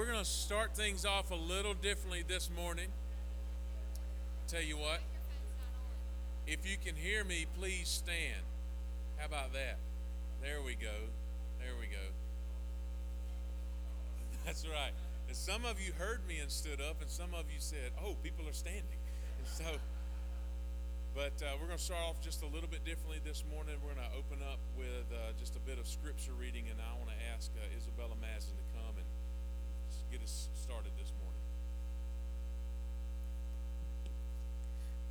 we're going to start things off a little differently this morning. Tell you what, if you can hear me, please stand. How about that? There we go. There we go. That's right. And some of you heard me and stood up, and some of you said, "Oh, people are standing." And so, but uh, we're going to start off just a little bit differently this morning. We're going to open up with uh, just a bit of scripture reading, and I want to ask uh, Isabella Mazin to get us started this morning.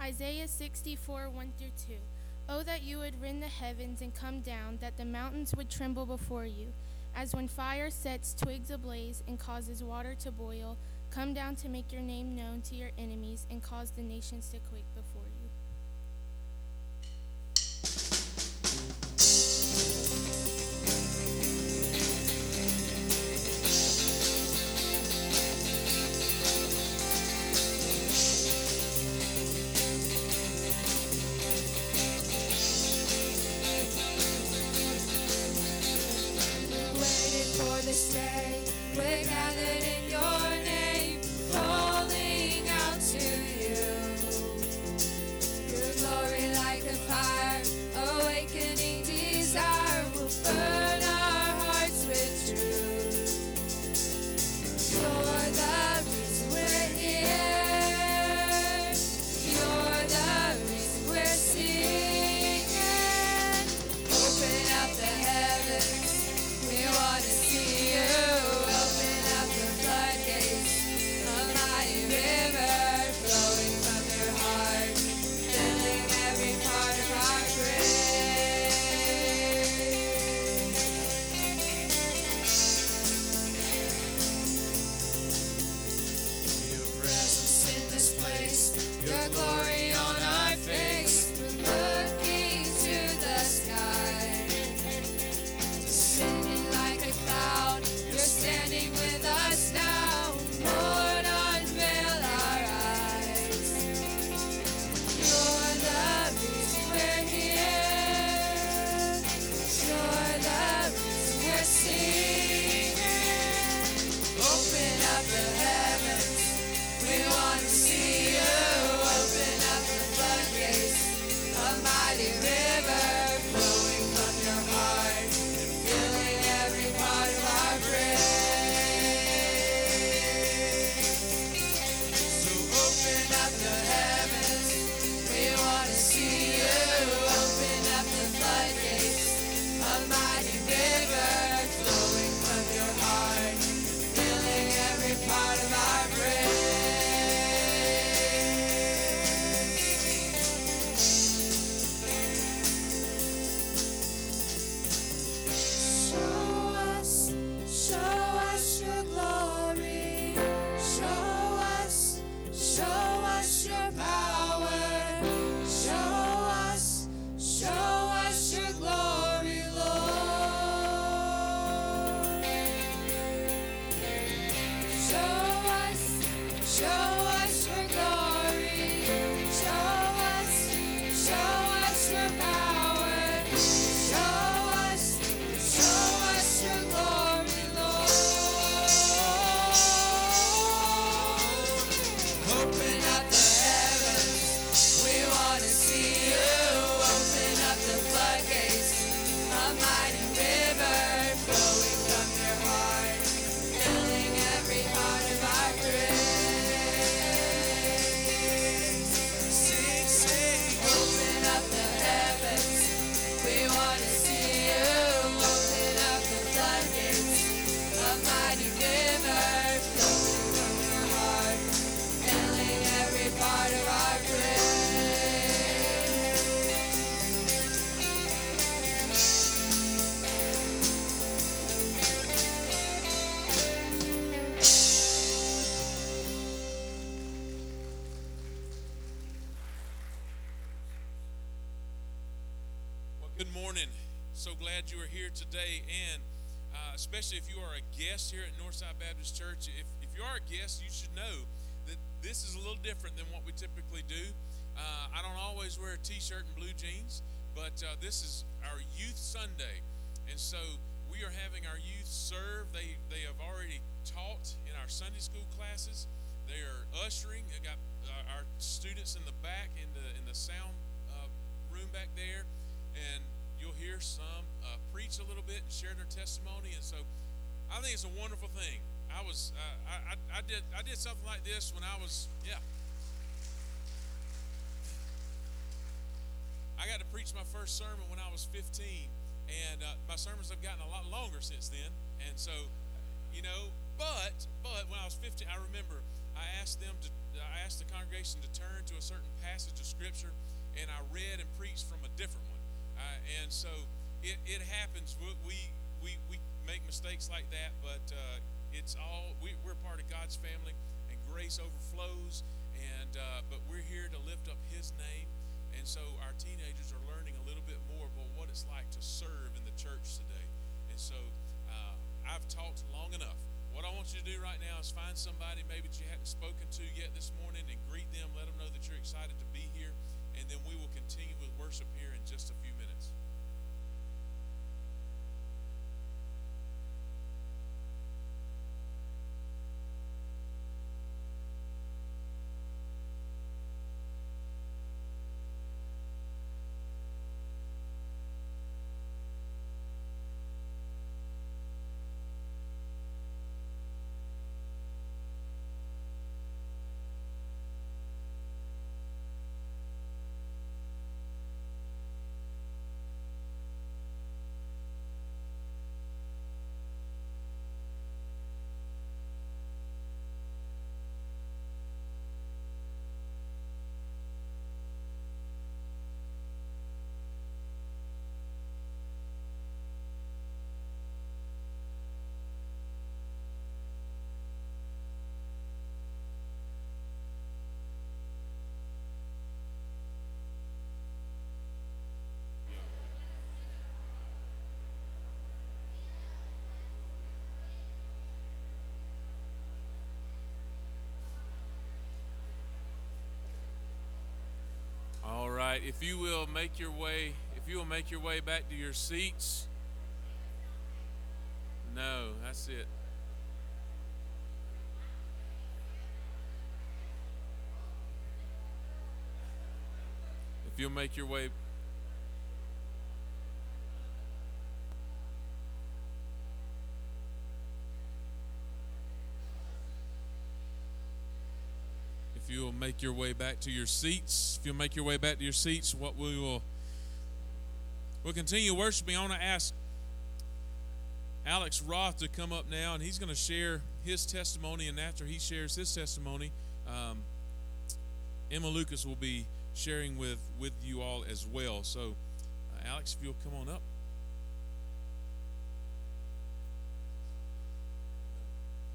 Isaiah 64, 1 through 2. Oh, that you would rend the heavens and come down, that the mountains would tremble before you. As when fire sets twigs ablaze and causes water to boil, come down to make your name known to your enemies and cause the nations to quake before good morning. So glad you are here today, and uh, especially if you are a guest here at Northside Baptist Church. If, if you are a guest, you should know that this is a little different than what we typically do. Uh, I don't always wear a t-shirt and blue jeans, but uh, this is our Youth Sunday, and so we are having our youth serve. They they have already taught in our Sunday school classes. They are ushering. They got uh, our students in the back in the in the sound uh, room back there, and you'll hear some uh, preach a little bit and share their testimony. And so, I think it's a wonderful thing. I was uh, I, I I did I did something like this when I was yeah. I got to preach my first sermon when I was 15, and uh, my sermons have gotten a lot longer since then. And so, you know, but but when I was 15, I remember I asked them to I asked the congregation to turn to a certain passage of scripture, and I read and preached from a different one. Uh, and so it, it happens. We, we we make mistakes like that, but uh, it's all we, we're part of God's family, and grace overflows. And uh, but we're here to lift up His name and so our teenagers are learning a little bit more about what it's like to serve in the church today. And so uh, I've talked long enough. What I want you to do right now is find somebody maybe that you hadn't spoken to yet this morning and greet them. Let them know that you're excited to be here. And then we will continue with worship here in just a few minutes. All right, if you will make your way, if you will make your way back to your seats. No, that's it. If you'll make your way If you'll make your way back to your seats, if you'll make your way back to your seats, what we will we'll continue worshiping. I want to ask Alex Roth to come up now, and he's going to share his testimony. And after he shares his testimony, um, Emma Lucas will be sharing with with you all as well. So, uh, Alex, if you'll come on up.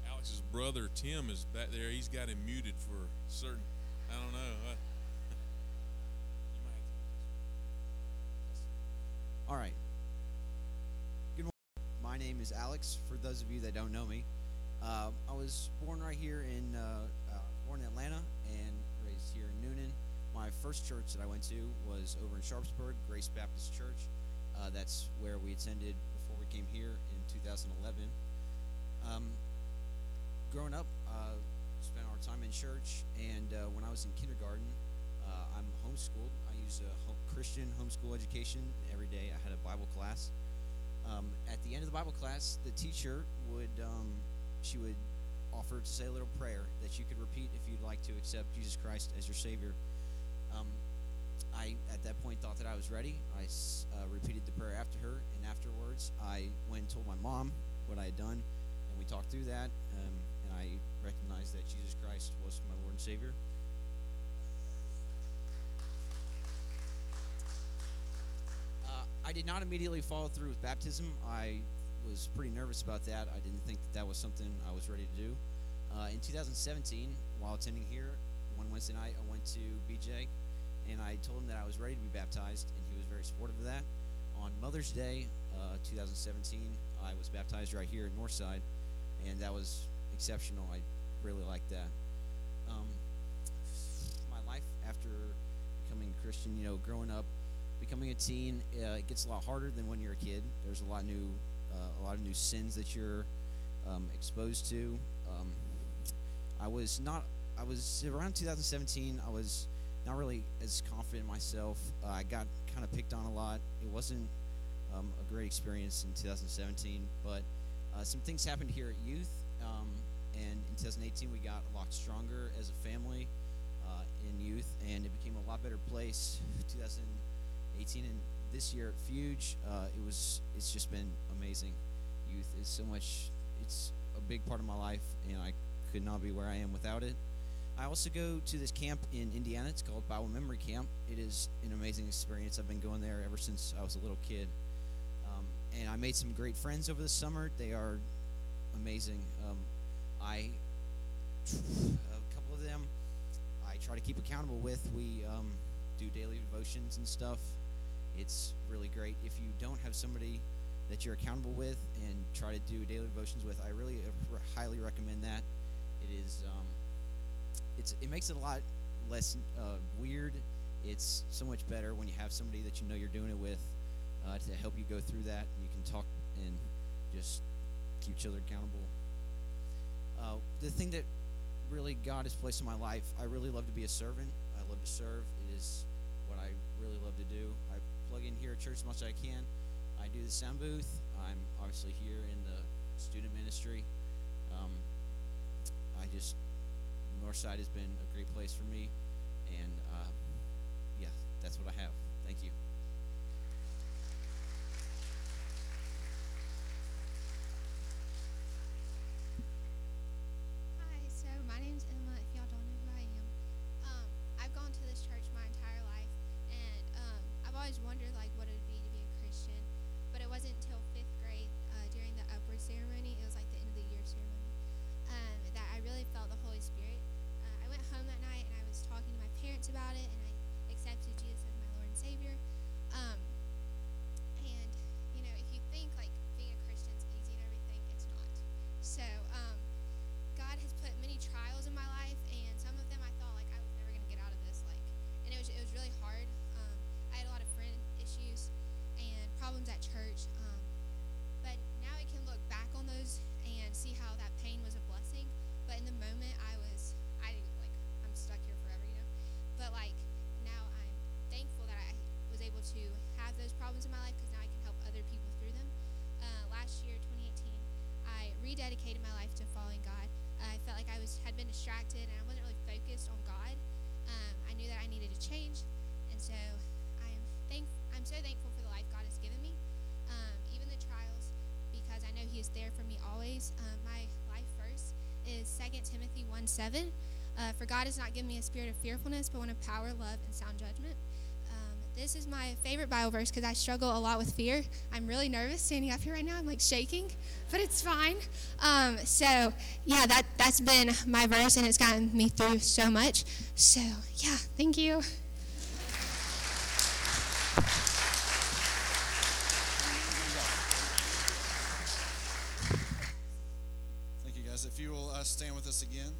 Alex's brother Tim is back there. He's got him muted for certain. I don't know. All right. Good morning. My name is Alex. For those of you that don't know me, uh, I was born right here in uh, uh, born in Atlanta and raised here in Newnan. My first church that I went to was over in Sharpsburg, Grace Baptist Church. Uh, that's where we attended before we came here in 2011. Um, growing up, uh, spent our time in church, and uh, when I was in kindergarten, uh, I'm homeschooled. I use a home, Christian homeschool education every day. I had a Bible class. Um, at the end of the Bible class, the teacher would um, she would offer to say a little prayer that you could repeat if you'd like to accept Jesus Christ as your Savior. Um, I at that point thought that I was ready. I uh, repeated the prayer after her, and afterwards I went and told my mom what I had done, and we talked through that. Um, I recognized that Jesus Christ was my Lord and Savior. Uh, I did not immediately follow through with baptism. I was pretty nervous about that. I didn't think that that was something I was ready to do. Uh, in 2017, while attending here, one Wednesday night, I went to BJ and I told him that I was ready to be baptized, and he was very supportive of that. On Mother's Day, uh, 2017, I was baptized right here in Northside, and that was exceptional. I really like that. Um, my life after becoming a Christian, you know, growing up, becoming a teen, uh, it gets a lot harder than when you're a kid. There's a lot of new, uh, a lot of new sins that you're um, exposed to. Um, I was not. I was around 2017. I was not really as confident in myself. Uh, I got kind of picked on a lot. It wasn't um, a great experience in 2017, but uh, some things happened here at youth. Um, and in 2018, we got a lot stronger as a family uh, in youth, and it became a lot better place. 2018 and this year at Fuge, uh, it was. It's just been amazing. Youth is so much. It's a big part of my life, and I could not be where I am without it. I also go to this camp in Indiana. It's called Bible Memory Camp. It is an amazing experience. I've been going there ever since I was a little kid. Um, and I made some great friends over the summer. They are amazing. Um, I, a couple of them, I try to keep accountable with. We um, do daily devotions and stuff. It's really great. If you don't have somebody that you're accountable with and try to do daily devotions with, I really uh, highly recommend that. It is. Um, it's it makes it a lot less uh, weird. It's so much better when you have somebody that you know you're doing it with uh, to help you go through that. You can talk and just keep each other accountable. Uh, the thing that really God has placed in my life, I really love to be a servant. I love to serve. It is what I really love to do. I plug in here at church as much as I can. I do the sound booth. I'm obviously here in the student ministry. Um, I just Northside has been a great place for me, and uh, yeah, that's what I have. Thank you. Rededicated my life to following God. Uh, I felt like I was had been distracted and I wasn't really focused on God. Um, I knew that I needed to change, and so I'm thank I'm so thankful for the life God has given me, um, even the trials, because I know He is there for me always. Um, my life verse is 2 Timothy 1 7. Uh, for God has not given me a spirit of fearfulness, but one of power, love, and sound judgment. This is my favorite Bible verse because I struggle a lot with fear. I'm really nervous standing up here right now. I'm like shaking, but it's fine. Um, so yeah, that that's been my verse, and it's gotten me through so much. So yeah, thank you. Thank you, guys. If you will uh, stand with us again.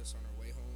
us on our way home.